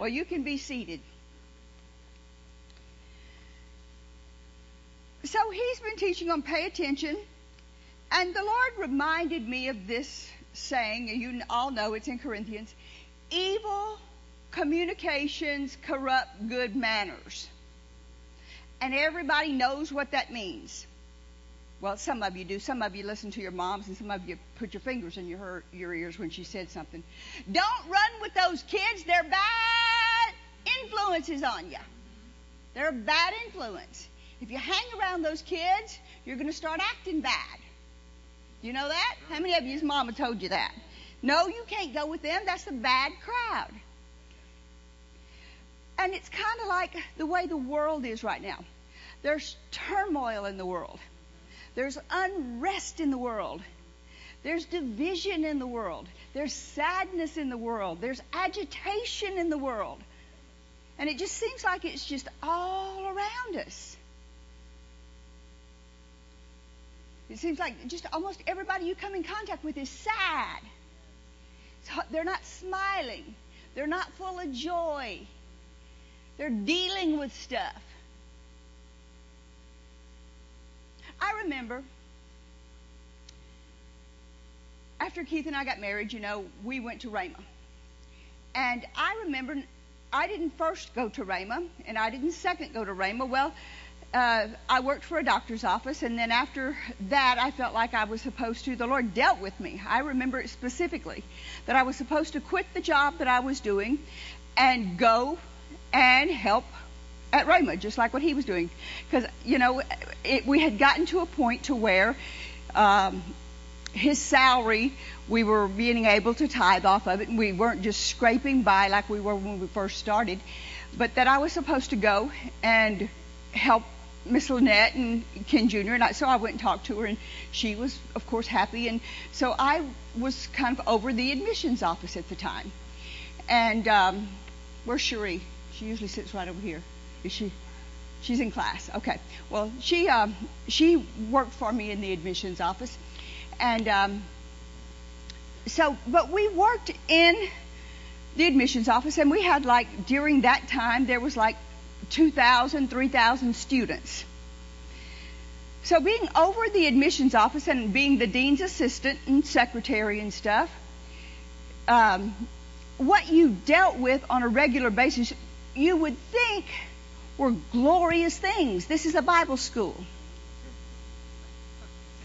Well, you can be seated. So he's been teaching on pay attention, and the Lord reminded me of this saying, you all know it's in Corinthians evil communications corrupt good manners. And everybody knows what that means. Well, some of you do. Some of you listen to your moms, and some of you put your fingers in your, your ears when she said something. Don't run with those kids. They're bad influences on you. They're a bad influence. If you hang around those kids, you're going to start acting bad. You know that? How many of you's mama told you that? No, you can't go with them. That's a bad crowd. And it's kind of like the way the world is right now. There's turmoil in the world. There's unrest in the world. There's division in the world. There's sadness in the world. There's agitation in the world. And it just seems like it's just all around us. It seems like just almost everybody you come in contact with is sad. So they're not smiling. They're not full of joy. They're dealing with stuff. I remember after Keith and I got married, you know, we went to Rhema. And I remember I didn't first go to Rhema, and I didn't second go to Rhema. Well, uh, I worked for a doctor's office, and then after that, I felt like I was supposed to. The Lord dealt with me. I remember it specifically that I was supposed to quit the job that I was doing and go and help at Rhema, just like what he was doing. Because, you know, it, we had gotten to a point to where um, his salary, we were being able to tithe off of it, and we weren't just scraping by like we were when we first started, but that I was supposed to go and help Miss Lynette and Ken Jr. and I, so I went and talked to her, and she was, of course, happy. And so I was kind of over the admissions office at the time. And um, where's Cherie? She usually sits right over here. Is she? She's in class. Okay. Well, she um, she worked for me in the admissions office, and um, so but we worked in the admissions office, and we had like during that time there was like 2,000, 3,000 students. So being over the admissions office and being the dean's assistant and secretary and stuff, um, what you dealt with on a regular basis, you would think were glorious things. This is a Bible school.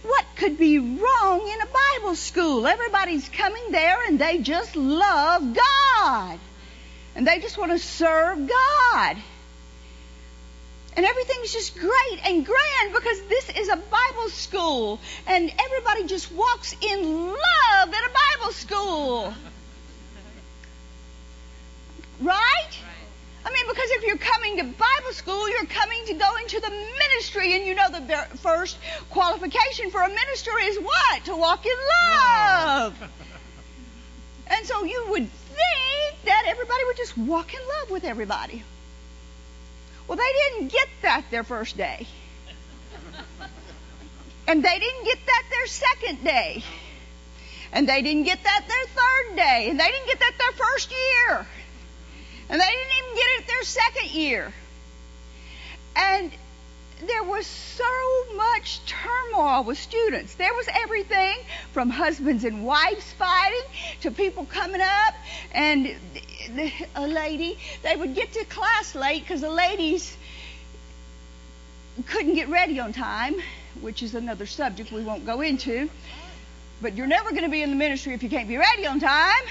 What could be wrong in a Bible school? Everybody's coming there and they just love God. And they just want to serve God. And everything's just great and grand because this is a Bible school. And everybody just walks in love at a Bible school. Right? I mean, because if you're coming to Bible school, you're coming to go into the ministry, and you know the first qualification for a minister is what? To walk in love. And so you would think that everybody would just walk in love with everybody. Well, they didn't get that their first day. And they didn't get that their second day. And they didn't get that their third day. And they didn't get that their first year. And they didn't even get it their second year. And there was so much turmoil with students. There was everything from husbands and wives fighting to people coming up and a lady, they would get to class late because the ladies couldn't get ready on time, which is another subject we won't go into. But you're never going to be in the ministry if you can't be ready on time.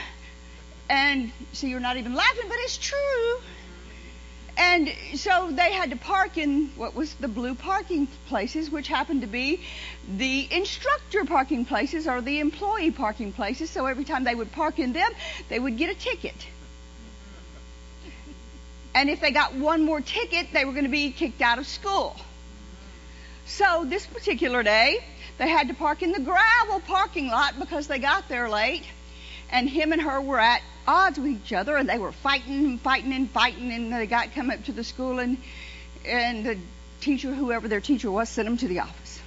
And see, you're not even laughing, but it's true. And so they had to park in what was the blue parking places, which happened to be the instructor parking places or the employee parking places. So every time they would park in them, they would get a ticket. And if they got one more ticket, they were going to be kicked out of school. So this particular day, they had to park in the gravel parking lot because they got there late. And him and her were at odds with each other, and they were fighting and fighting and fighting. And they got come up to the school, and and the teacher, whoever their teacher was, sent them to the office.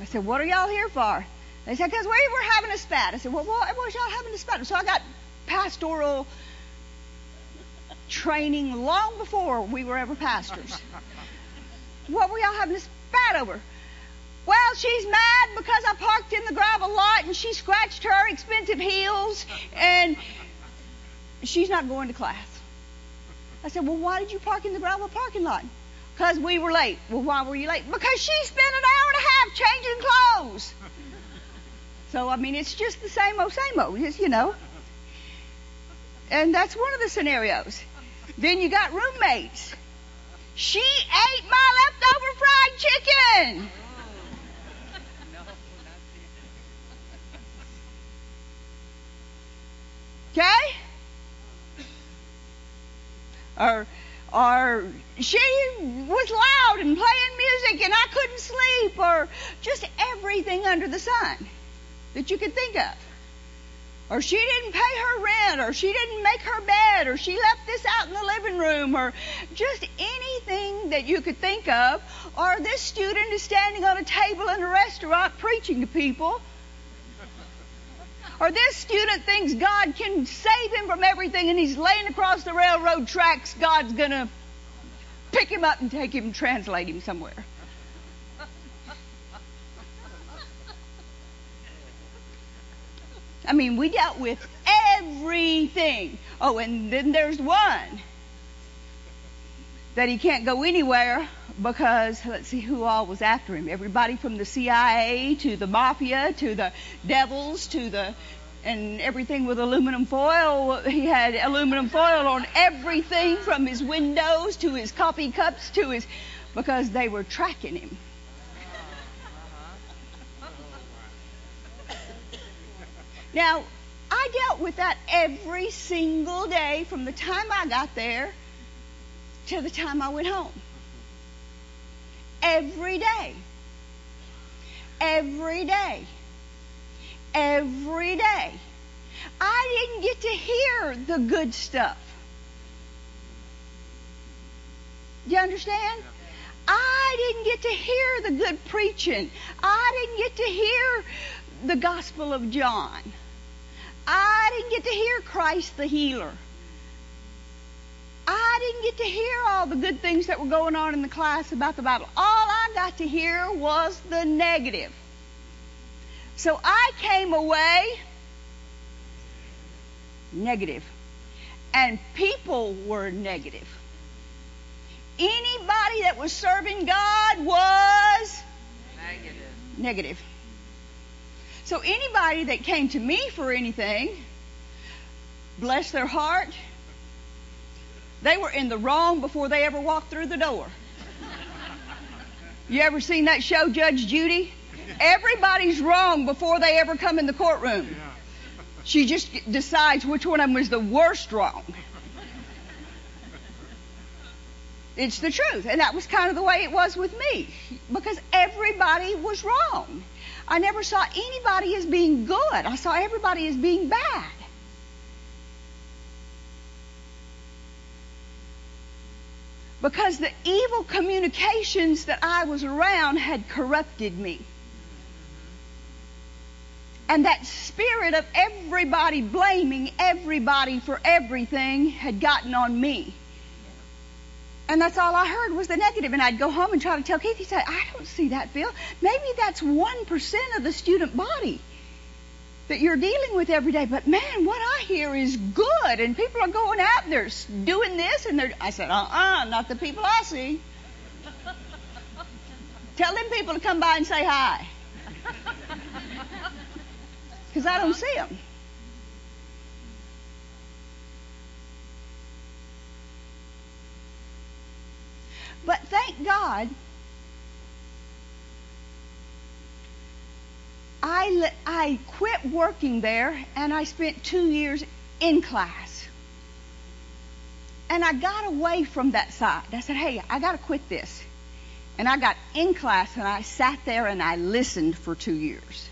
I said, "What are y'all here for?" They said, "Because we were having a spat." I said, "Well, what was y'all having a spat?" So I got pastoral training long before we were ever pastors. what were y'all having a spat over? Well, she's mad because I parked in the gravel lot and she scratched her expensive heels and she's not going to class. I said, Well, why did you park in the gravel parking lot? Because we were late. Well, why were you late? Because she spent an hour and a half changing clothes. so, I mean, it's just the same old, same old, you know. And that's one of the scenarios. Then you got roommates. She ate my leftover fried chicken. Okay? Or, or she was loud and playing music and I couldn't sleep, or just everything under the sun that you could think of. Or she didn't pay her rent, or she didn't make her bed, or she left this out in the living room, or just anything that you could think of. Or this student is standing on a table in a restaurant preaching to people or this student thinks God can save him from everything and he's laying across the railroad tracks, God's going to pick him up and take him and translate him somewhere. I mean, we dealt with everything. Oh, and then there's one that he can't go anywhere because let's see who all was after him. Everybody from the CIA to the mafia to the devils to the and everything with aluminum foil. He had aluminum foil on everything from his windows to his coffee cups to his because they were tracking him. Now, I dealt with that every single day from the time I got there to the time I went home. Every day. Every day. Every day. I didn't get to hear the good stuff. Do you understand? I didn't get to hear the good preaching. I didn't get to hear the Gospel of John. I didn't get to hear Christ the healer. I didn't get to hear all the good things that were going on in the class about the Bible. All I got to hear was the negative. So I came away negative. And people were negative. Anybody that was serving God was negative. Negative. So anybody that came to me for anything, bless their heart, they were in the wrong before they ever walked through the door. You ever seen that show, Judge Judy? Everybody's wrong before they ever come in the courtroom. She just decides which one of them was the worst wrong. It's the truth. And that was kind of the way it was with me. Because everybody was wrong. I never saw anybody as being good. I saw everybody as being bad. Because the evil communications that I was around had corrupted me. And that spirit of everybody blaming everybody for everything had gotten on me. And that's all I heard was the negative. And I'd go home and try to tell Keith, he said, I don't see that, Phil. Maybe that's 1% of the student body that you're dealing with every day. But man, what I hear is good. And people are going out and they're doing this. And they're, I said, uh uh-uh, uh, not the people I see. Tell them people to come by and say hi. Because I don't see them. But thank God, I, I quit working there and I spent two years in class. And I got away from that side. I said, hey, I got to quit this. And I got in class and I sat there and I listened for two years.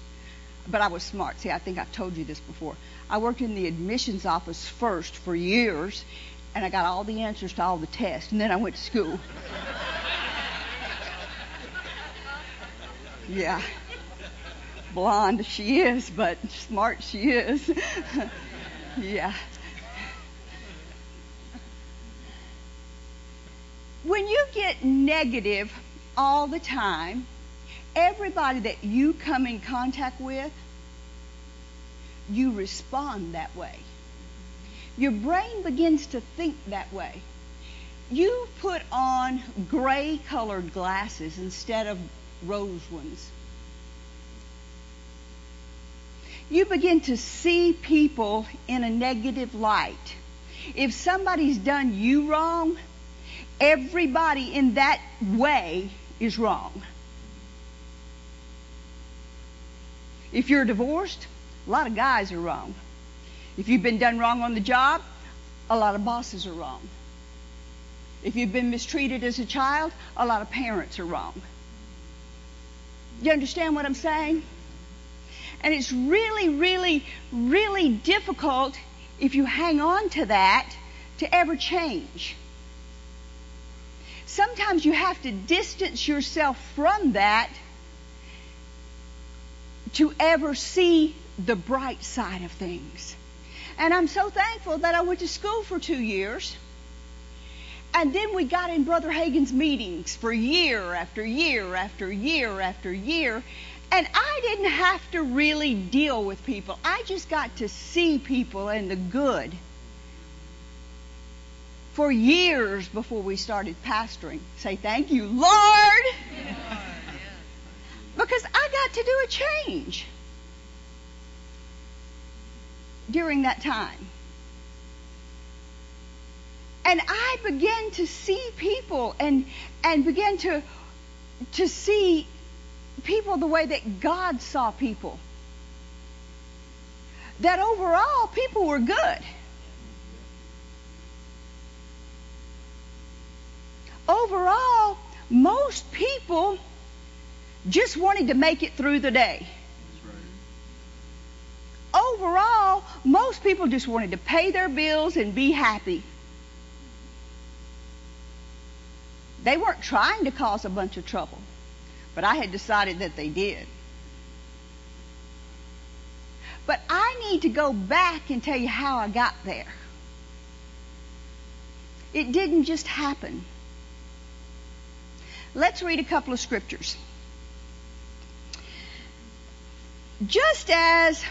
But I was smart. See, I think I've told you this before. I worked in the admissions office first for years and I got all the answers to all the tests, and then I went to school. yeah. Blonde she is, but smart she is. yeah. when you get negative all the time, everybody that you come in contact with, you respond that way. Your brain begins to think that way. You put on gray colored glasses instead of rose ones. You begin to see people in a negative light. If somebody's done you wrong, everybody in that way is wrong. If you're divorced, a lot of guys are wrong. If you've been done wrong on the job, a lot of bosses are wrong. If you've been mistreated as a child, a lot of parents are wrong. You understand what I'm saying? And it's really, really, really difficult if you hang on to that to ever change. Sometimes you have to distance yourself from that to ever see the bright side of things. And I'm so thankful that I went to school for two years. And then we got in Brother Hagin's meetings for year after year after year after year. And I didn't have to really deal with people. I just got to see people and the good for years before we started pastoring. Say, thank you, Lord. Because I got to do a change during that time. And I began to see people and and began to to see people the way that God saw people. That overall people were good. Overall, most people just wanted to make it through the day. Overall, most people just wanted to pay their bills and be happy. They weren't trying to cause a bunch of trouble, but I had decided that they did. But I need to go back and tell you how I got there. It didn't just happen. Let's read a couple of scriptures. Just as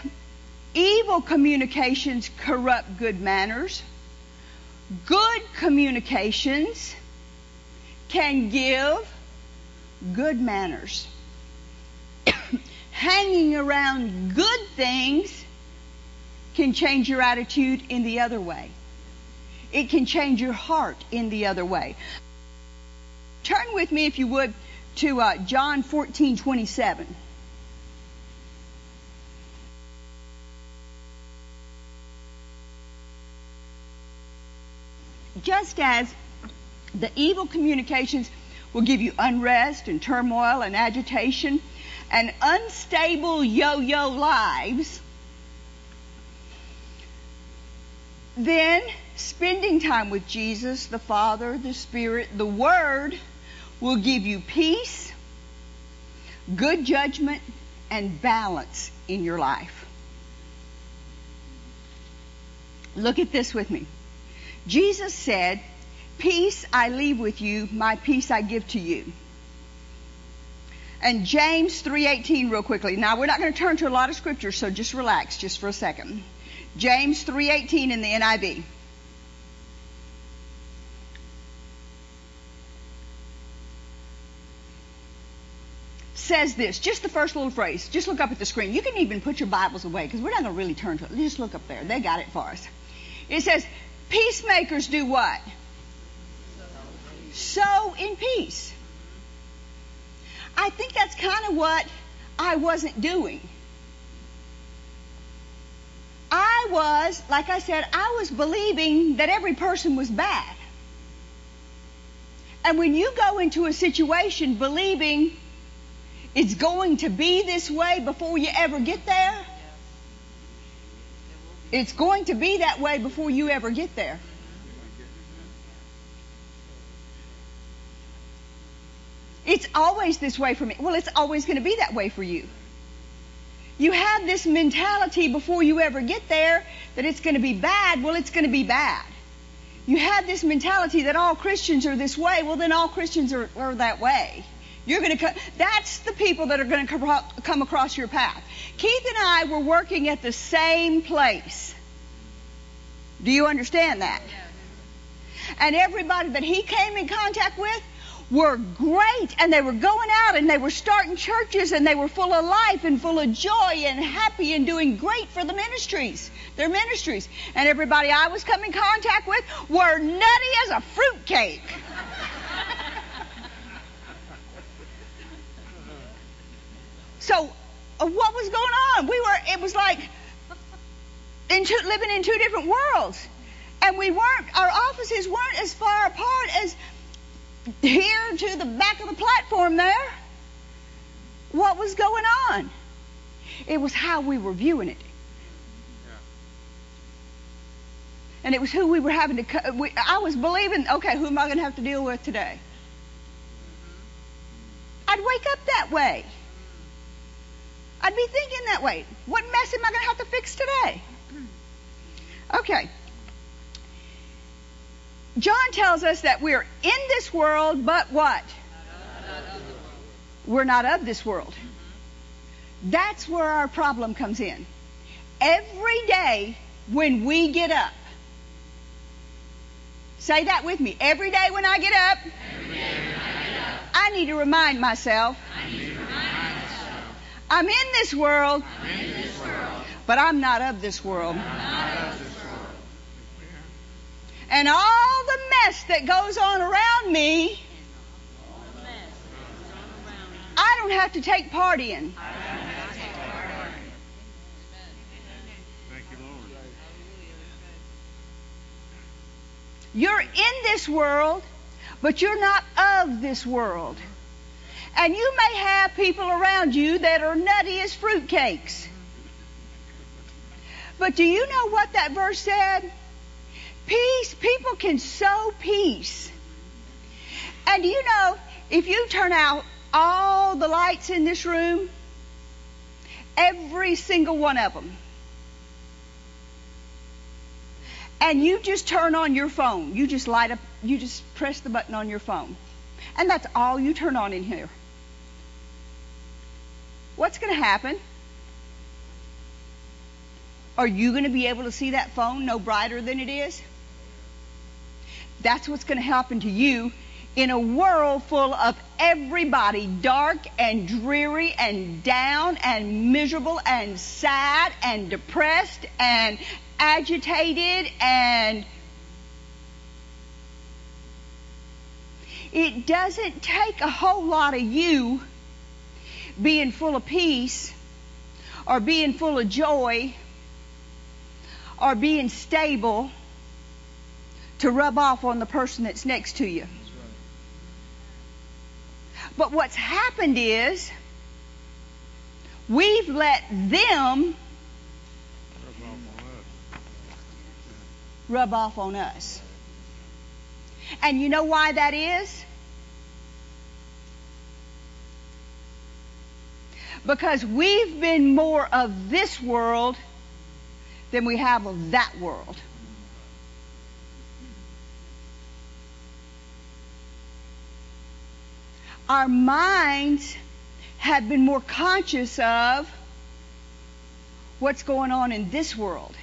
evil communications corrupt good manners, good communications can give good manners. Hanging around good things can change your attitude in the other way. It can change your heart in the other way. Turn with me, if you would, to uh, John 14 27. Just as the evil communications will give you unrest and turmoil and agitation and unstable yo yo lives, then spending time with Jesus, the Father, the Spirit, the Word will give you peace, good judgment, and balance in your life. Look at this with me. Jesus said, Peace I leave with you, my peace I give to you. And James 3:18 real quickly. Now we're not going to turn to a lot of scriptures, so just relax just for a second. James 3:18 in the NIV. says this, just the first little phrase. Just look up at the screen. You can even put your Bibles away because we're not going to really turn to it. Just look up there. They got it for us. It says, Peacemakers do what? Sow in peace. I think that's kind of what I wasn't doing. I was, like I said, I was believing that every person was bad. And when you go into a situation believing it's going to be this way before you ever get there, it's going to be that way before you ever get there. It's always this way for me. Well, it's always going to be that way for you. You have this mentality before you ever get there that it's going to be bad. Well, it's going to be bad. you have this mentality that all Christians are this way, well, then all Christians are, are that way. You're going to that's the people that are going to come across your path. Keith and I were working at the same place. Do you understand that? And everybody that he came in contact with were great and they were going out and they were starting churches and they were full of life and full of joy and happy and doing great for the ministries, their ministries. And everybody I was coming in contact with were nutty as a fruitcake. so uh, what was going on? We were, it was like in two, living in two different worlds. And we weren't, our offices weren't as far apart as here to the back of the platform there. What was going on? It was how we were viewing it. And it was who we were having to. We, I was believing, okay, who am I going to have to deal with today? Mm-hmm. I'd wake up that way. I'd be thinking that way. What mess am I going to have to fix today? Okay. John tells us that we're in this world, but what? We're not of this world. That's where our problem comes in. Every day when we get up, say that with me. Every day when I get up, I, need to remind myself, I'm in this world, but I'm not of this world. And all the mess that goes on around me, I don't have to take part in. You're in this world, but you're not of this world. And you may have people around you that are nutty as fruitcakes. But do you know what that verse said? Peace, people can sow peace. And you know, if you turn out all the lights in this room, every single one of them, and you just turn on your phone, you just light up, you just press the button on your phone, and that's all you turn on in here. What's going to happen? Are you going to be able to see that phone no brighter than it is? That's what's going to happen to you in a world full of everybody dark and dreary and down and miserable and sad and depressed and agitated and it doesn't take a whole lot of you being full of peace or being full of joy or being stable to rub off on the person that's next to you. But what's happened is we've let them rub off on us. And you know why that is? Because we've been more of this world than we have of that world. Our minds have been more conscious of what's going on in this world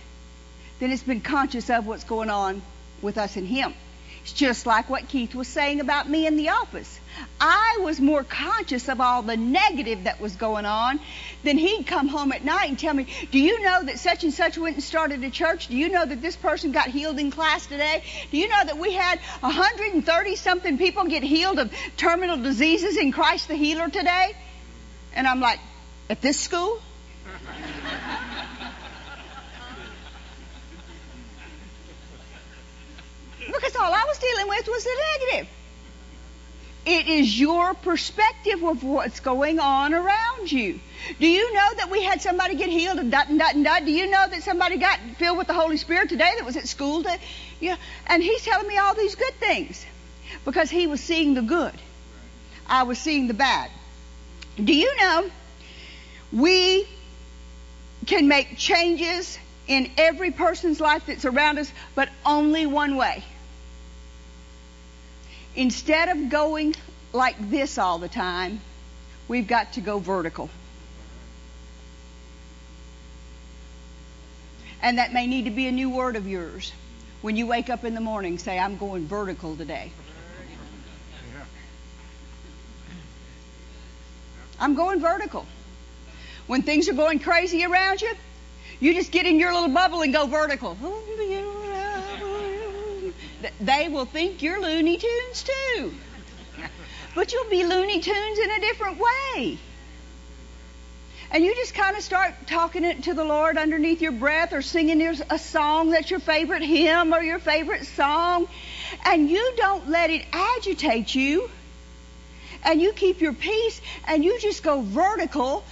than it's been conscious of what's going on with us and Him. It's just like what Keith was saying about me in the office. I was more conscious of all the negative that was going on than he'd come home at night and tell me, Do you know that such and such went and started a church? Do you know that this person got healed in class today? Do you know that we had 130 something people get healed of terminal diseases in Christ the Healer today? And I'm like, At this school? because all I was dealing with was the negative. It is your perspective of what's going on around you. Do you know that we had somebody get healed of dot and dot and dot? Do you know that somebody got filled with the Holy Spirit today that was at school? To, yeah, and he's telling me all these good things because he was seeing the good. I was seeing the bad. Do you know we can make changes in every person's life that's around us, but only one way? Instead of going like this all the time, we've got to go vertical. And that may need to be a new word of yours. When you wake up in the morning, say, I'm going vertical today. I'm going vertical. When things are going crazy around you, you just get in your little bubble and go vertical. They will think you're Looney Tunes too. But you'll be Looney Tunes in a different way. And you just kind of start talking it to the Lord underneath your breath or singing a song that's your favorite hymn or your favorite song. And you don't let it agitate you. And you keep your peace and you just go vertical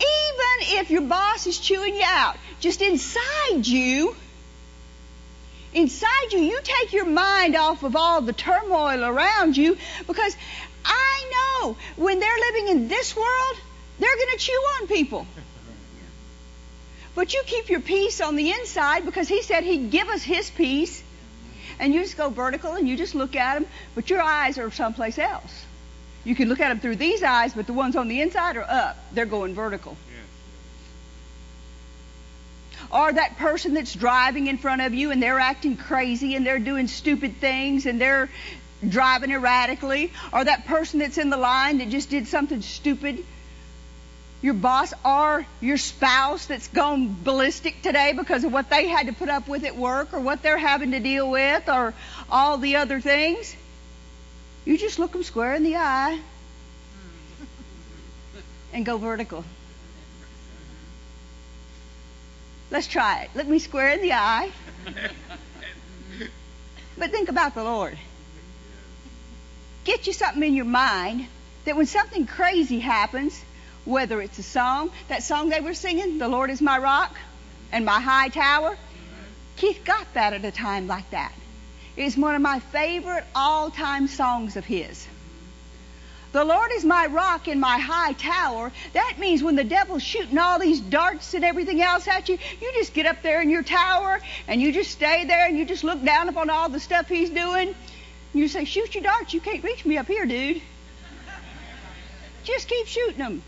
even if your boss is chewing you out. Just inside you, inside you, you take your mind off of all the turmoil around you because I know when they're living in this world, they're going to chew on people. But you keep your peace on the inside because he said he'd give us his peace. And you just go vertical and you just look at them, but your eyes are someplace else. You can look at them through these eyes, but the ones on the inside are up. They're going vertical. Or that person that's driving in front of you and they're acting crazy and they're doing stupid things and they're driving erratically. Or that person that's in the line that just did something stupid your boss or your spouse that's gone ballistic today because of what they had to put up with at work or what they're having to deal with or all the other things. You just look them square in the eye and go vertical. Let's try it. Look me square in the eye. But think about the Lord. Get you something in your mind that when something crazy happens, whether it's a song, that song they were singing, The Lord is my rock and my high tower, Keith got that at a time like that. It is one of my favorite all time songs of his. The Lord is my rock and my high tower. That means when the devil's shooting all these darts and everything else at you, you just get up there in your tower and you just stay there and you just look down upon all the stuff he's doing. You say, Shoot your darts. You can't reach me up here, dude. Just keep shooting them.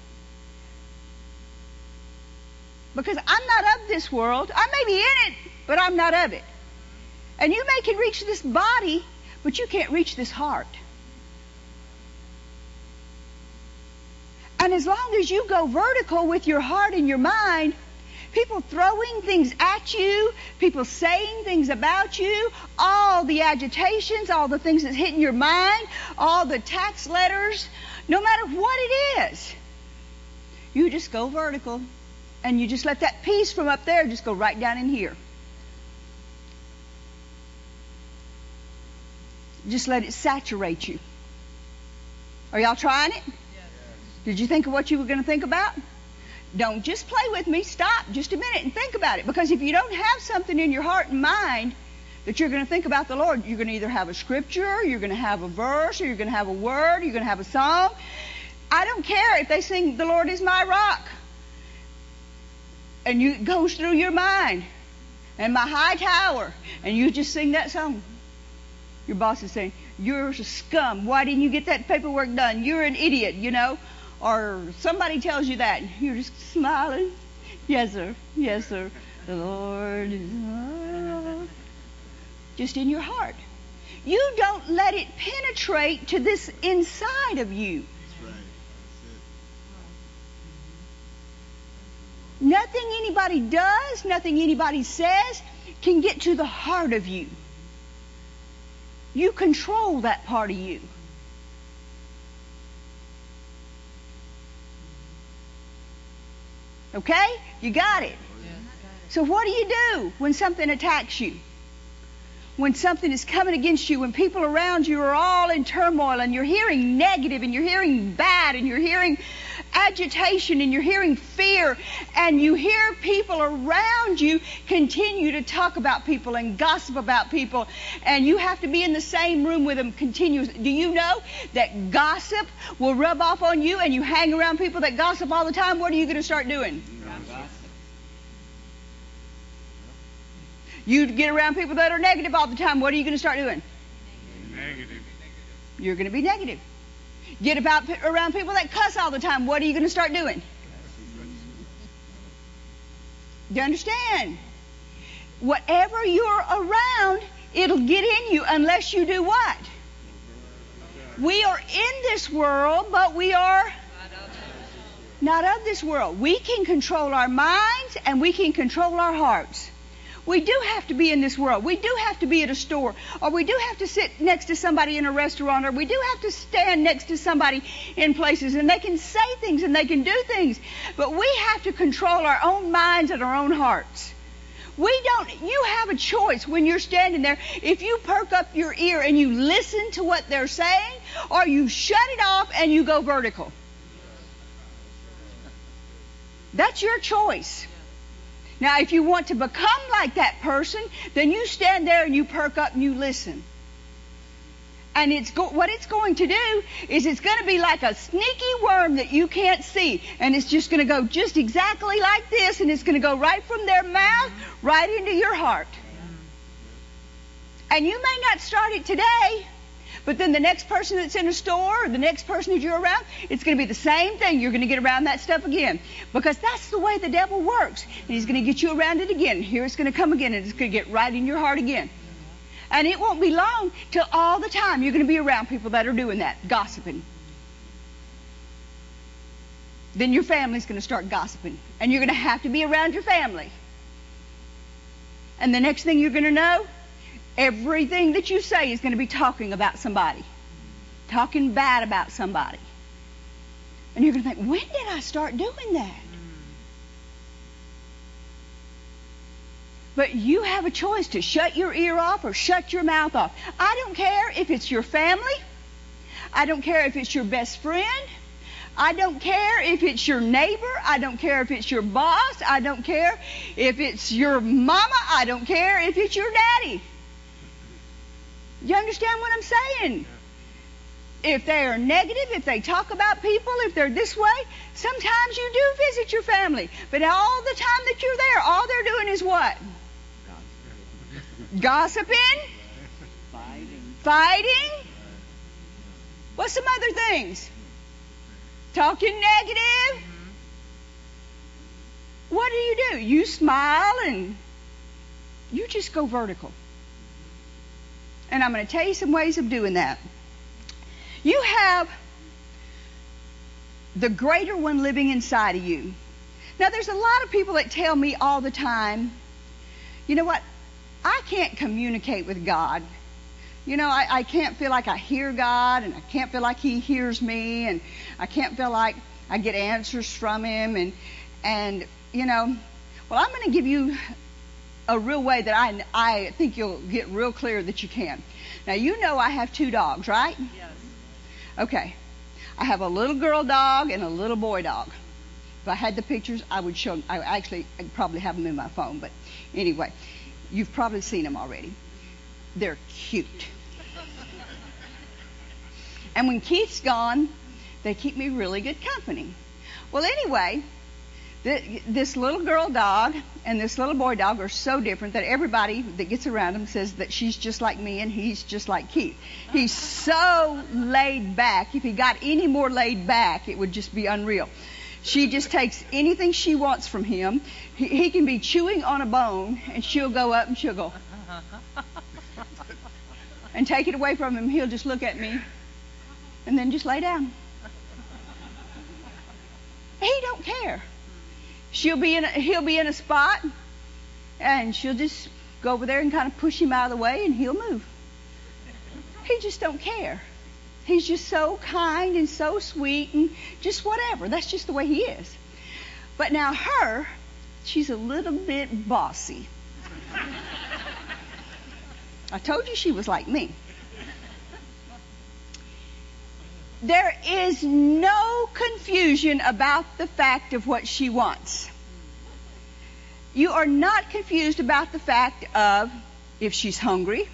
Because I'm not of this world. I may be in it, but I'm not of it. And you may can reach this body, but you can't reach this heart. And as long as you go vertical with your heart and your mind, people throwing things at you, people saying things about you, all the agitations, all the things that's hitting your mind, all the tax letters, no matter what it is, you just go vertical and you just let that peace from up there just go right down in here. Just let it saturate you. Are y'all trying it? Did you think of what you were going to think about? Don't just play with me. Stop just a minute and think about it. Because if you don't have something in your heart and mind that you're going to think about the Lord, you're going to either have a scripture, you're going to have a verse, or you're going to have a word, or you're going to have a song. I don't care if they sing, The Lord is my rock. And you, it goes through your mind. And my high tower. And you just sing that song. Your boss is saying, You're a scum. Why didn't you get that paperwork done? You're an idiot, you know? Or somebody tells you that. You're just smiling. Yes, sir. Yes, sir. The Lord is. Just in your heart. You don't let it penetrate to this inside of you. Nothing anybody does, nothing anybody says can get to the heart of you. You control that part of you. Okay? You got it. So, what do you do when something attacks you? When something is coming against you, when people around you are all in turmoil and you're hearing negative and you're hearing bad and you're hearing agitation and you're hearing fear and you hear people around you continue to talk about people and gossip about people and you have to be in the same room with them continuously. Do you know that gossip will rub off on you and you hang around people that gossip all the time? What are you going to start doing? You get around people that are negative all the time. What are you going to start doing? Negative. You're going to be negative. Get about around people that cuss all the time. What are you going to start doing? Do you understand? Whatever you're around, it'll get in you unless you do what? We are in this world, but we are not of this world. We can control our minds and we can control our hearts. We do have to be in this world. We do have to be at a store, or we do have to sit next to somebody in a restaurant, or we do have to stand next to somebody in places, and they can say things and they can do things. But we have to control our own minds and our own hearts. We don't, you have a choice when you're standing there. If you perk up your ear and you listen to what they're saying, or you shut it off and you go vertical. That's your choice. Now, if you want to become like that person, then you stand there and you perk up and you listen. And it's go- what it's going to do is it's going to be like a sneaky worm that you can't see. And it's just going to go just exactly like this, and it's going to go right from their mouth right into your heart. And you may not start it today, but then the next person that's in a store or the next person that you're around, it's going to be the same thing. You're going to get around that stuff again. Because that's the way the devil works. And he's going to get you around it again. Here it's going to come again and it's going to get right in your heart again. And it won't be long till all the time you're going to be around people that are doing that, gossiping. Then your family's going to start gossiping. And you're going to have to be around your family. And the next thing you're going to know, Everything that you say is going to be talking about somebody, talking bad about somebody. And you're going to think, when did I start doing that? But you have a choice to shut your ear off or shut your mouth off. I don't care if it's your family. I don't care if it's your best friend. I don't care if it's your neighbor. I don't care if it's your boss. I don't care if it's your mama. I don't care if it's your daddy. You understand what I'm saying? If they are negative, if they talk about people, if they're this way, sometimes you do visit your family. But all the time that you're there, all they're doing is what? Gossiping? Fighting. Fighting? What's some other things? Talking negative? Mm-hmm. What do you do? You smile and you just go vertical. And I'm going to tell you some ways of doing that. You have the greater one living inside of you. Now, there's a lot of people that tell me all the time, you know what? I can't communicate with God. You know, I, I can't feel like I hear God, and I can't feel like He hears me, and I can't feel like I get answers from Him, and and you know, well, I'm going to give you a real way that I, I think you'll get real clear that you can. Now, you know I have two dogs, right? Yes. Okay. I have a little girl dog and a little boy dog. If I had the pictures, I would show them. I actually I'd probably have them in my phone, but anyway, you've probably seen them already. They're cute. and when Keith's gone, they keep me really good company. Well, anyway, this little girl dog and this little boy dog are so different that everybody that gets around them says that she's just like me and he's just like Keith. He's so laid back. If he got any more laid back, it would just be unreal. She just takes anything she wants from him. He, he can be chewing on a bone and she'll go up and she'll go and take it away from him. He'll just look at me and then just lay down. He don't care. She'll be in a, he'll be in a spot, and she'll just go over there and kind of push him out of the way, and he'll move. He just don't care. He's just so kind and so sweet and just whatever. That's just the way he is. But now her, she's a little bit bossy. I told you she was like me. There is no confusion about the fact of what she wants. You are not confused about the fact of if she's hungry,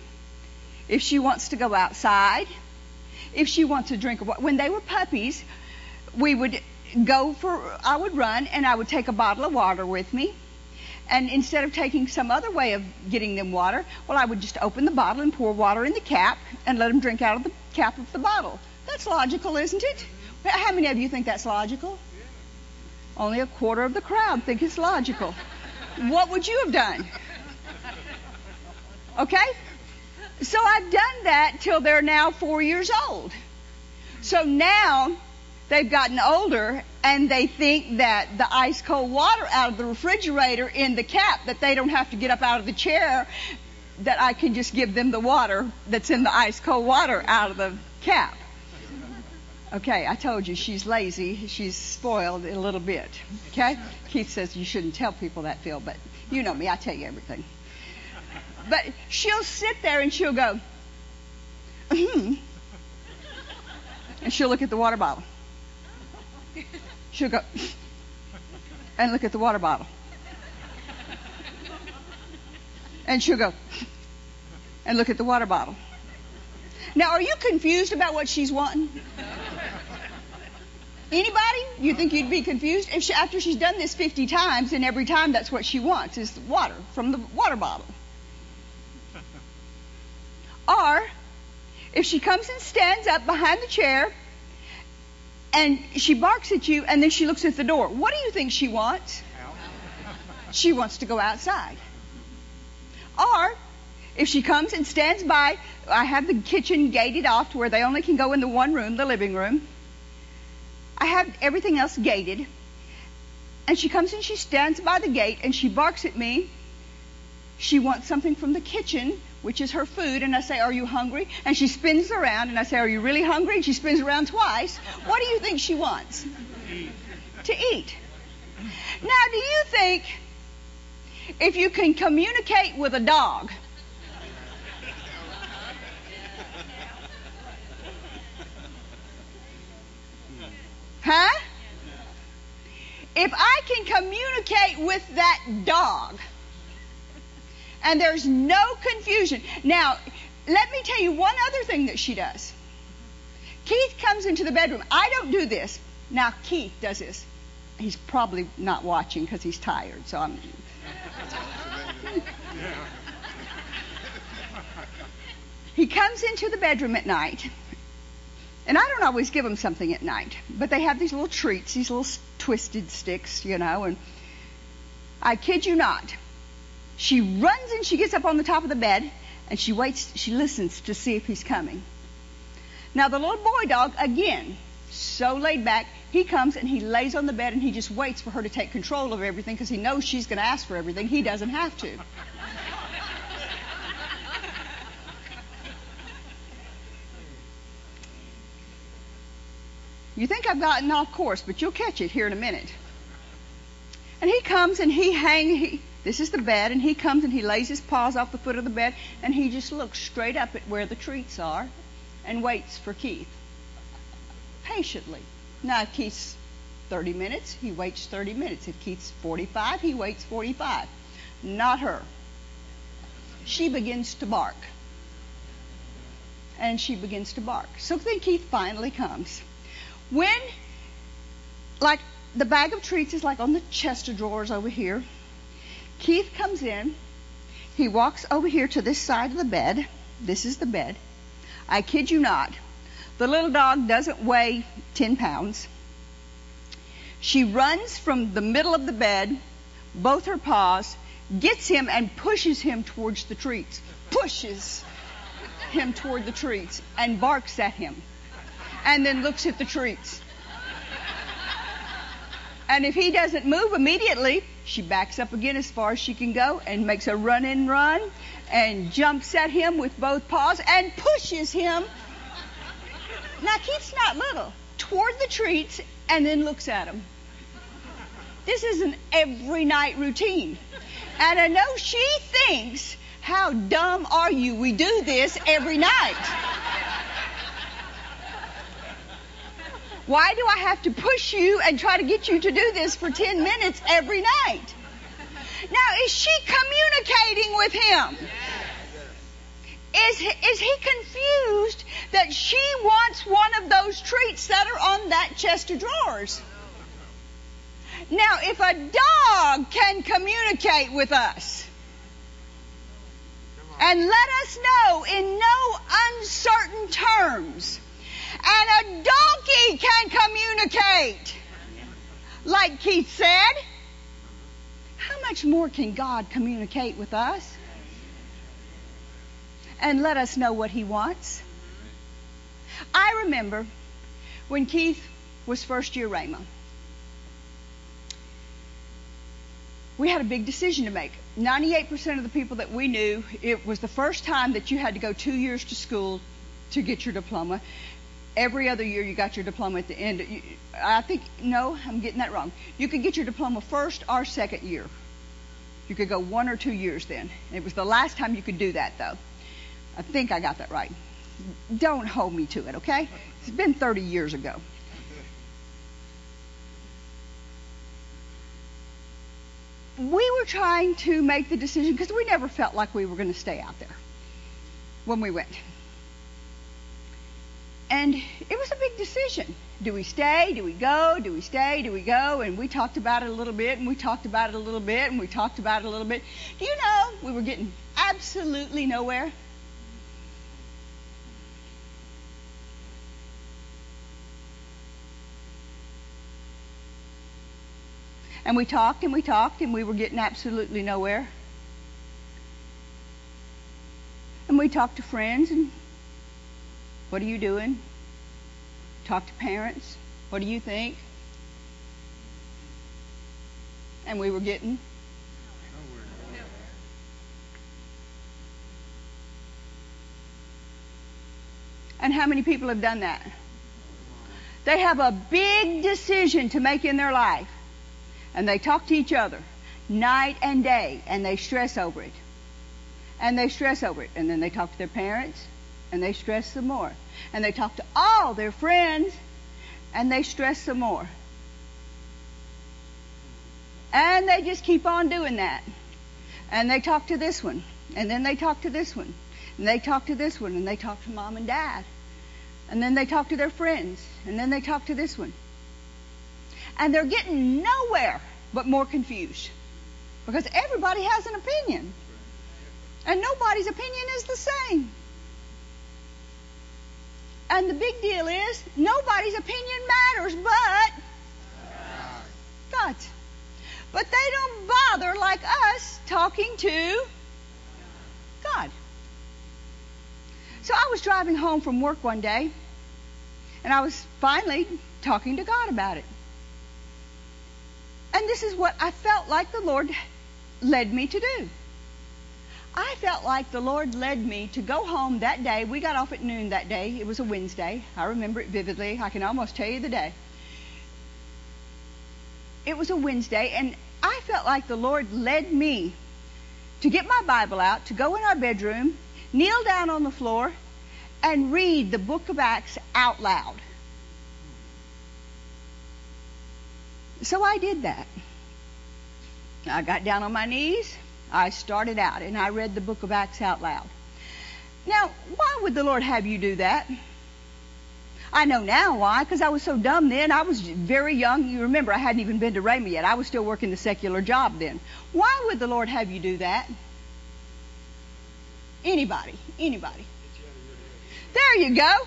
if she wants to go outside, if she wants a drink of water. When they were puppies, we would go for, I would run and I would take a bottle of water with me. And instead of taking some other way of getting them water, well, I would just open the bottle and pour water in the cap and let them drink out of the cap of the bottle. That's logical, isn't it? How many of you think that's logical? Only a quarter of the crowd think it's logical. What would you have done? Okay? So I've done that till they're now four years old. So now they've gotten older and they think that the ice cold water out of the refrigerator in the cap that they don't have to get up out of the chair that I can just give them the water that's in the ice cold water out of the cap. Okay, I told you she's lazy. She's spoiled a little bit. Okay? Keith says you shouldn't tell people that, Phil, but you know me, I tell you everything. But she'll sit there and she'll go, hmm. And she'll look at the water bottle. She'll go and look at the water bottle. And she'll go and look at the water bottle. Now, are you confused about what she's wanting? Anybody? You think you'd be confused if she, after she's done this 50 times and every time that's what she wants is water from the water bottle? Or if she comes and stands up behind the chair and she barks at you and then she looks at the door, what do you think she wants? She wants to go outside. Or if she comes and stands by, I have the kitchen gated off to where they only can go in the one room, the living room. I have everything else gated. And she comes and she stands by the gate and she barks at me. She wants something from the kitchen, which is her food, and I say, Are you hungry? And she spins around and I say, Are you really hungry? And she spins around twice. What do you think she wants? To eat. Now, do you think if you can communicate with a dog, If I can communicate with that dog and there's no confusion. Now, let me tell you one other thing that she does. Keith comes into the bedroom. I don't do this. Now, Keith does this. He's probably not watching because he's tired, so I'm. he comes into the bedroom at night and I don't always give him something at night, but they have these little treats, these little twisted sticks, you know, and I kid you not. She runs and she gets up on the top of the bed and she waits, she listens to see if he's coming. Now the little boy dog, again, so laid back, he comes and he lays on the bed and he just waits for her to take control of everything because he knows she's going to ask for everything. He doesn't have to. You think I've gotten off course, but you'll catch it here in a minute. And he comes and he hangs. He, this is the bed, and he comes and he lays his paws off the foot of the bed, and he just looks straight up at where the treats are, and waits for Keith patiently. Now, if Keith's 30 minutes, he waits 30 minutes. If Keith's 45, he waits 45. Not her. She begins to bark. And she begins to bark. So then Keith finally comes. When, like, the bag of treats is like on the chest of drawers over here, Keith comes in. He walks over here to this side of the bed. This is the bed. I kid you not. The little dog doesn't weigh 10 pounds. She runs from the middle of the bed, both her paws, gets him and pushes him towards the treats. Pushes him toward the treats and barks at him and then looks at the treats. And if he doesn't move immediately, she backs up again as far as she can go and makes a run and run and jumps at him with both paws and pushes him. Now, Keith's not little, toward the treats and then looks at him. This is an every night routine. And I know she thinks, how dumb are you? We do this every night. Why do I have to push you and try to get you to do this for 10 minutes every night? Now, is she communicating with him? Is, is he confused that she wants one of those treats that are on that chest of drawers? Now, if a dog can communicate with us and let us know in no uncertain terms, terms. And a donkey can communicate. Like Keith said, how much more can God communicate with us? And let us know what He wants. I remember when Keith was first year Rhema. We had a big decision to make. 98% of the people that we knew, it was the first time that you had to go two years to school to get your diploma. Every other year you got your diploma at the end. I think, no, I'm getting that wrong. You could get your diploma first or second year. You could go one or two years then. It was the last time you could do that, though. I think I got that right. Don't hold me to it, okay? It's been 30 years ago. We were trying to make the decision because we never felt like we were going to stay out there when we went. And it was a big decision. Do we stay? Do we go? Do we stay? Do we go? And we talked about it a little bit, and we talked about it a little bit, and we talked about it a little bit. Do you know we were getting absolutely nowhere? And we talked and we talked and we were getting absolutely nowhere. And we talked to friends and what are you doing? Talk to parents. What do you think? And we were getting And how many people have done that? They have a big decision to make in their life and they talk to each other night and day and they stress over it. And they stress over it. And then they talk to their parents and they stress some more. And they talk to all their friends and they stress some more. And they just keep on doing that. And they talk to this one. And then they talk to this one. And they talk to this one. And they talk to mom and dad. And then they talk to their friends. And then they talk to this one and they're getting nowhere but more confused because everybody has an opinion and nobody's opinion is the same. And the big deal is nobody's opinion matters but God's. But they don't bother like us talking to God. So I was driving home from work one day and I was finally talking to God about it. And this is what I felt like the Lord led me to do. I felt like the Lord led me to go home that day. We got off at noon that day. It was a Wednesday. I remember it vividly. I can almost tell you the day. It was a Wednesday, and I felt like the Lord led me to get my Bible out, to go in our bedroom, kneel down on the floor, and read the book of Acts out loud. So I did that. I got down on my knees. I started out and I read the book of Acts out loud. Now, why would the Lord have you do that? I know now why, because I was so dumb then. I was very young. You remember, I hadn't even been to Rhema yet. I was still working the secular job then. Why would the Lord have you do that? Anybody, anybody. There you go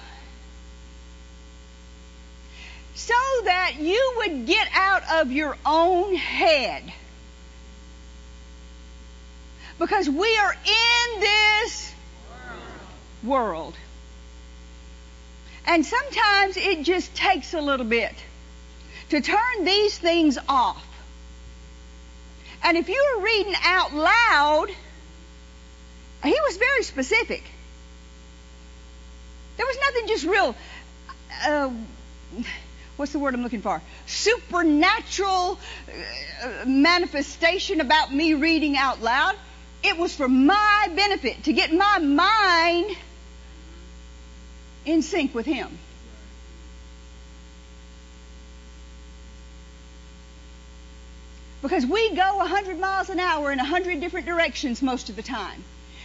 so that you would get out of your own head. Because we are in this world. And sometimes it just takes a little bit to turn these things off. And if you were reading out loud, he was very specific. There was nothing just real. Uh, what's the word I'm looking for? Supernatural uh, manifestation about me reading out loud. It was for my benefit, to get my mind in sync with Him. Because we go 100 miles an hour in 100 different directions most of the time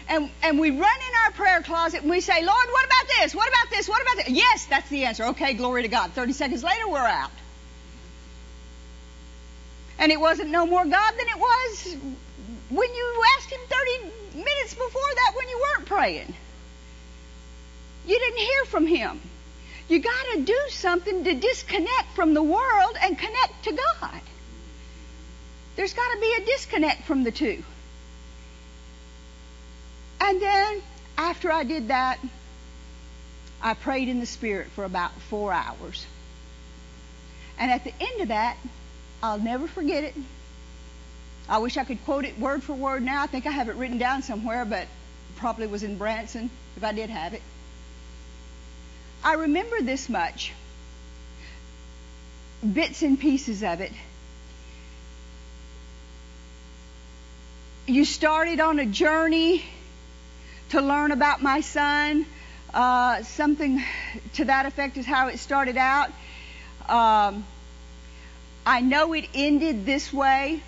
and, and we run in our prayer closet and we say, Lord, what about this? What about this? What about this? Yes, that's the answer. Okay, glory to God. 30 seconds later, we're out. And it wasn't no more God than it was when you asked Him 30 minutes before that when you weren't praying. you didn't hear from him. You got to do something to disconnect from the world and connect to God. There's got to be a disconnect from the two. And then after I did that, I prayed in the Spirit for about four hours. And at the end of that, I'll never forget it. I wish I could quote it word for word now. I think I have it written down somewhere, but probably was in Branson if I did have it. I remember this much bits and pieces of it. You started on a journey to learn about my son. Uh, something to that effect is how it started out. Um, I know it ended this way.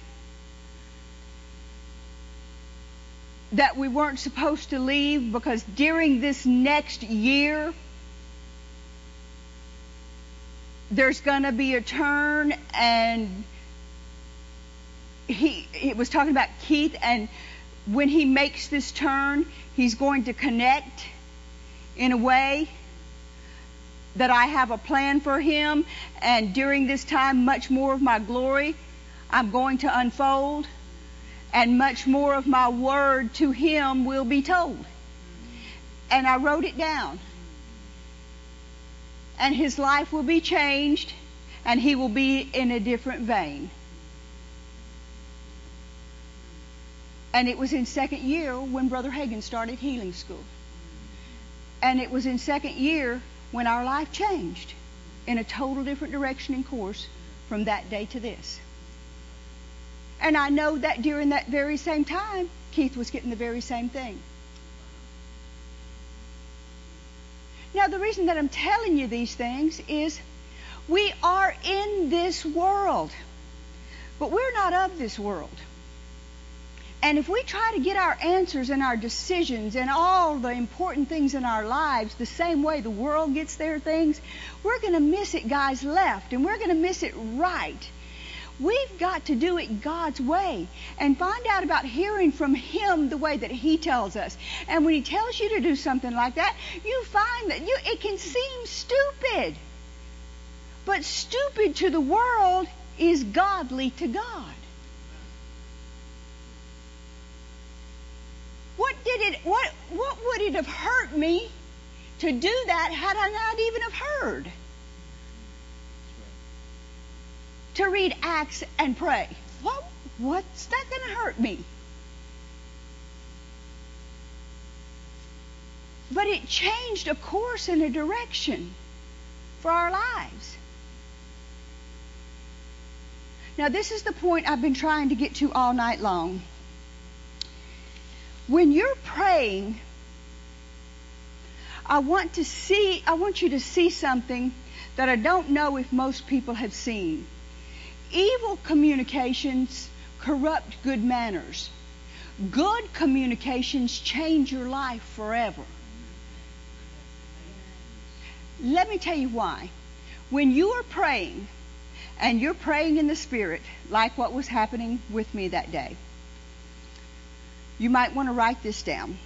That we weren't supposed to leave because during this next year, there's going to be a turn, and he, he was talking about Keith, and when he makes this turn, he's going to connect in a way that I have a plan for him, and during this time, much more of my glory I'm going to unfold, and much more of my word to him will be told. And I wrote it down. And his life will be changed, and he will be in a different vein. And it was in second year when Brother Hagin started healing school. And it was in second year when our life changed in a total different direction and course from that day to this. And I know that during that very same time, Keith was getting the very same thing. Now, the reason that I'm telling you these things is we are in this world, but we're not of this world. And if we try to get our answers and our decisions and all the important things in our lives the same way the world gets their things, we're going to miss it, guys, left, and we're going to miss it right. We've got to do it God's way and find out about hearing from Him the way that He tells us. And when He tells you to do something like that, you find that you, it can seem stupid. But stupid to the world is godly to God. What did it what what would it have hurt me to do that had I not even have heard? To read Acts and pray. What what's that gonna hurt me? But it changed a course and a direction for our lives. Now, this is the point I've been trying to get to all night long. When you're praying, I want to see, I want you to see something that I don't know if most people have seen. Evil communications corrupt good manners. Good communications change your life forever. Let me tell you why. When you are praying, and you're praying in the Spirit, like what was happening with me that day, you might want to write this down.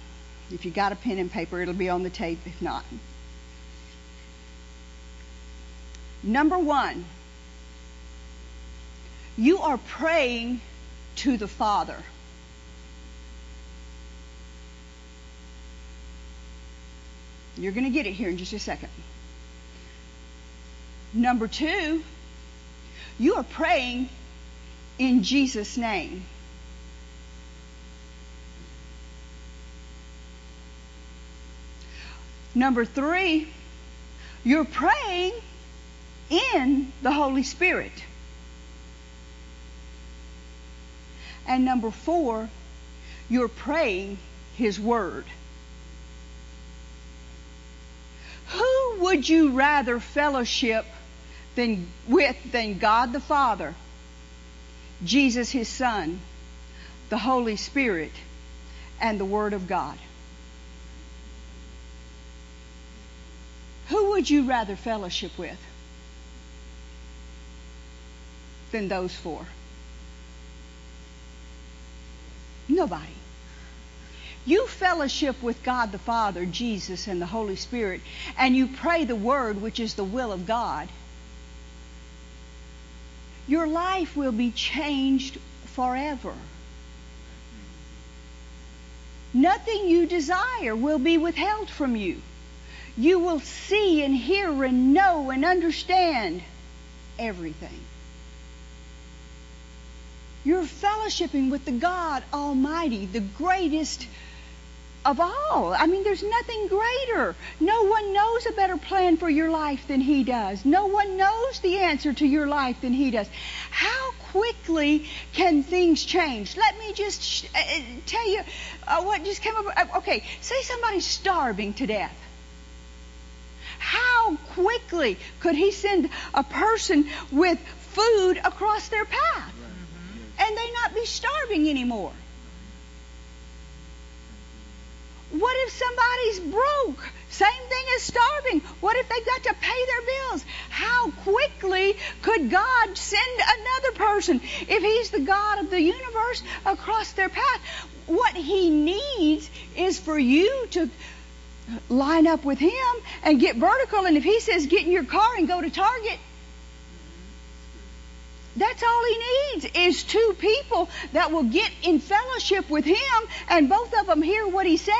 If you got a pen and paper, it'll be on the tape if not. Number one, you are praying to the Father. You're going to get it here in just a second. Number two, you are praying in Jesus' name. Number three, you're praying in the Holy Spirit. And number four, you're praying His Word. Who would you rather fellowship than, with than God the Father, Jesus His Son, the Holy Spirit, and the Word of God? Who would you rather fellowship with than those four? Nobody. you fellowship with God the Father, Jesus, and the Holy Spirit, and you pray the Word, which is the will of God, your life will be changed forever. Nothing you desire will be withheld from you. You will see and hear and know and understand everything. You're fellowshipping with the God Almighty, the greatest of all. I mean, there's nothing greater. No one knows a better plan for your life than He does. No one knows the answer to your life than He does. How quickly can things change? Let me just sh- uh, uh tell you uh, what just came up. Uh, okay, say somebody's starving to death. How quickly could He send a person with food across their path? And they not be starving anymore. What if somebody's broke? Same thing as starving. What if they've got to pay their bills? How quickly could God send another person, if He's the God of the universe, across their path? What He needs is for you to line up with Him and get vertical. And if He says, get in your car and go to Target, that's all he needs is two people that will get in fellowship with him and both of them hear what he says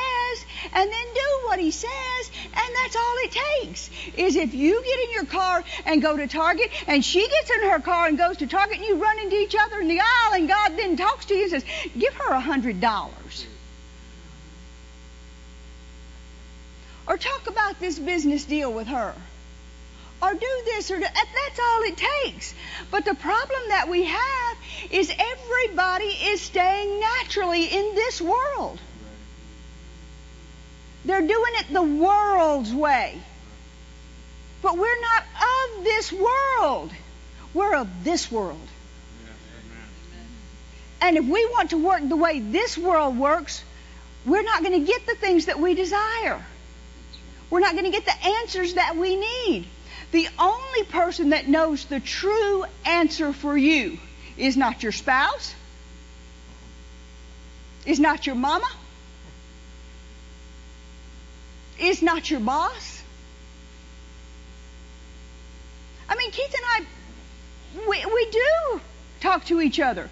and then do what he says and that's all it takes is if you get in your car and go to Target and she gets in her car and goes to Target and you run into each other in the aisle and God then talks to you and says give her a hundred dollars. Or talk about this business deal with her or do this or do, that's all it takes. But the problem that we have is everybody is staying naturally in this world. They're doing it the world's way. But we're not of this world. We're of this world. And if we want to work the way this world works, we're not going to get the things that we desire. We're not going to get the answers that we need. The only person that knows the true answer for you is not your spouse, is not your mama, is not your boss. I mean, Keith and I, we, we do talk to each other.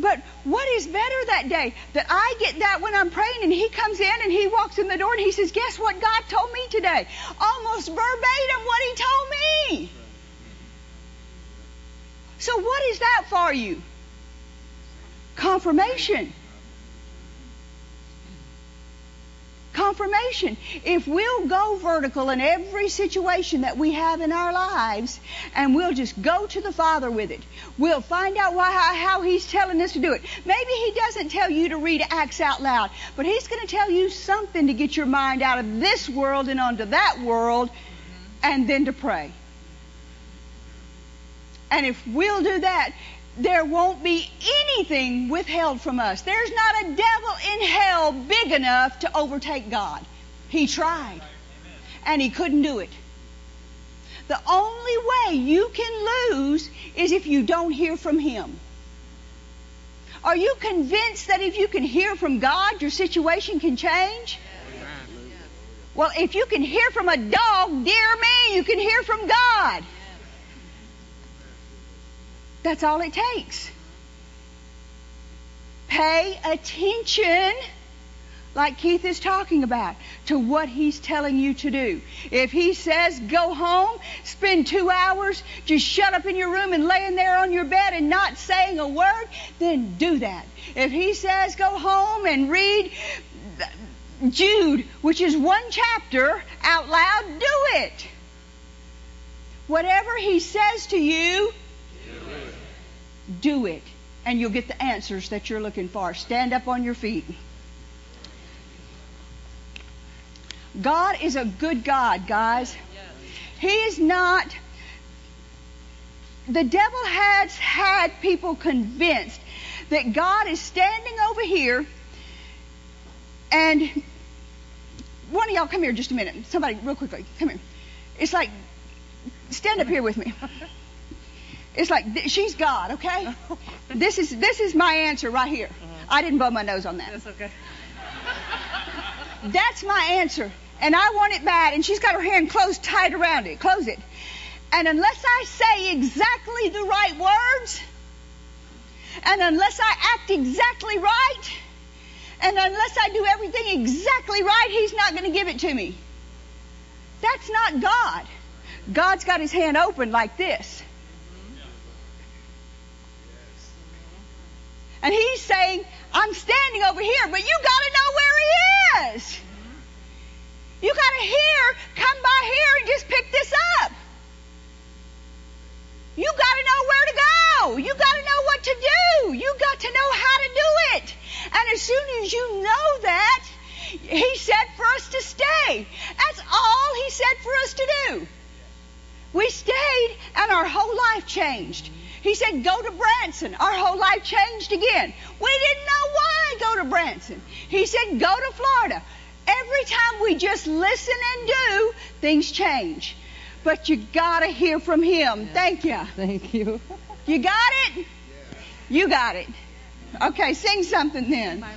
But what is better that day? That I get that when I'm praying and he comes in and he walks in the door and he says, Guess what God told me today? Almost verbatim what he told me. So, what is that for you? Confirmation. Confirmation. If we'll go vertical in every situation that we have in our lives and we'll just go to the Father with it, we'll find out why, how He's telling us to do it. Maybe He doesn't tell you to read Acts out loud, but He's going to tell you something to get your mind out of this world and onto that world and then to pray. And if we'll do that, there won't be anything withheld from us. There's not a devil in hell big enough to overtake God. He tried, and he couldn't do it. The only way you can lose is if you don't hear from him. Are you convinced that if you can hear from God, your situation can change? Well, if you can hear from a dog, dear me, you can hear from God. That's all it takes. Pay attention, like Keith is talking about, to what he's telling you to do. If he says go home, spend two hours just shut up in your room and laying there on your bed and not saying a word, then do that. If he says go home and read Jude, which is one chapter, out loud, do it. Whatever he says to you, do it, and you'll get the answers that you're looking for. Stand up on your feet. God is a good God, guys. He is not. The devil has had people convinced that God is standing over here and one of y'all come here just a minute. Somebody, real quickly, come here. It's like, stand up here with me. It's like she's God, okay? this is this is my answer right here. Mm-hmm. I didn't blow my nose on that. That's okay. That's my answer. And I want it bad. And she's got her hand closed tight around it. Close it. And unless I say exactly the right words, and unless I act exactly right, and unless I do everything exactly right, He's not going to give it to me. That's not God. God's got His hand open like this. And He's saying, I'm standing over here, but you got to know where He is. You got to hear, come by here and just pick this up. You got to know where to go. You got to know what to do. You got to know how to do it. And as soon as you know that, he said for us to stay. That's all he said for us to do. We stayed and our whole life changed. He said, go to Branson. Our whole life changed again. We didn't know why go to Branson. He said, go to Florida. Every time we just listen and do, things change. But you gotta hear from him. Thank you. Thank you. You got it? You got it. Okay, sing something then. Am I right?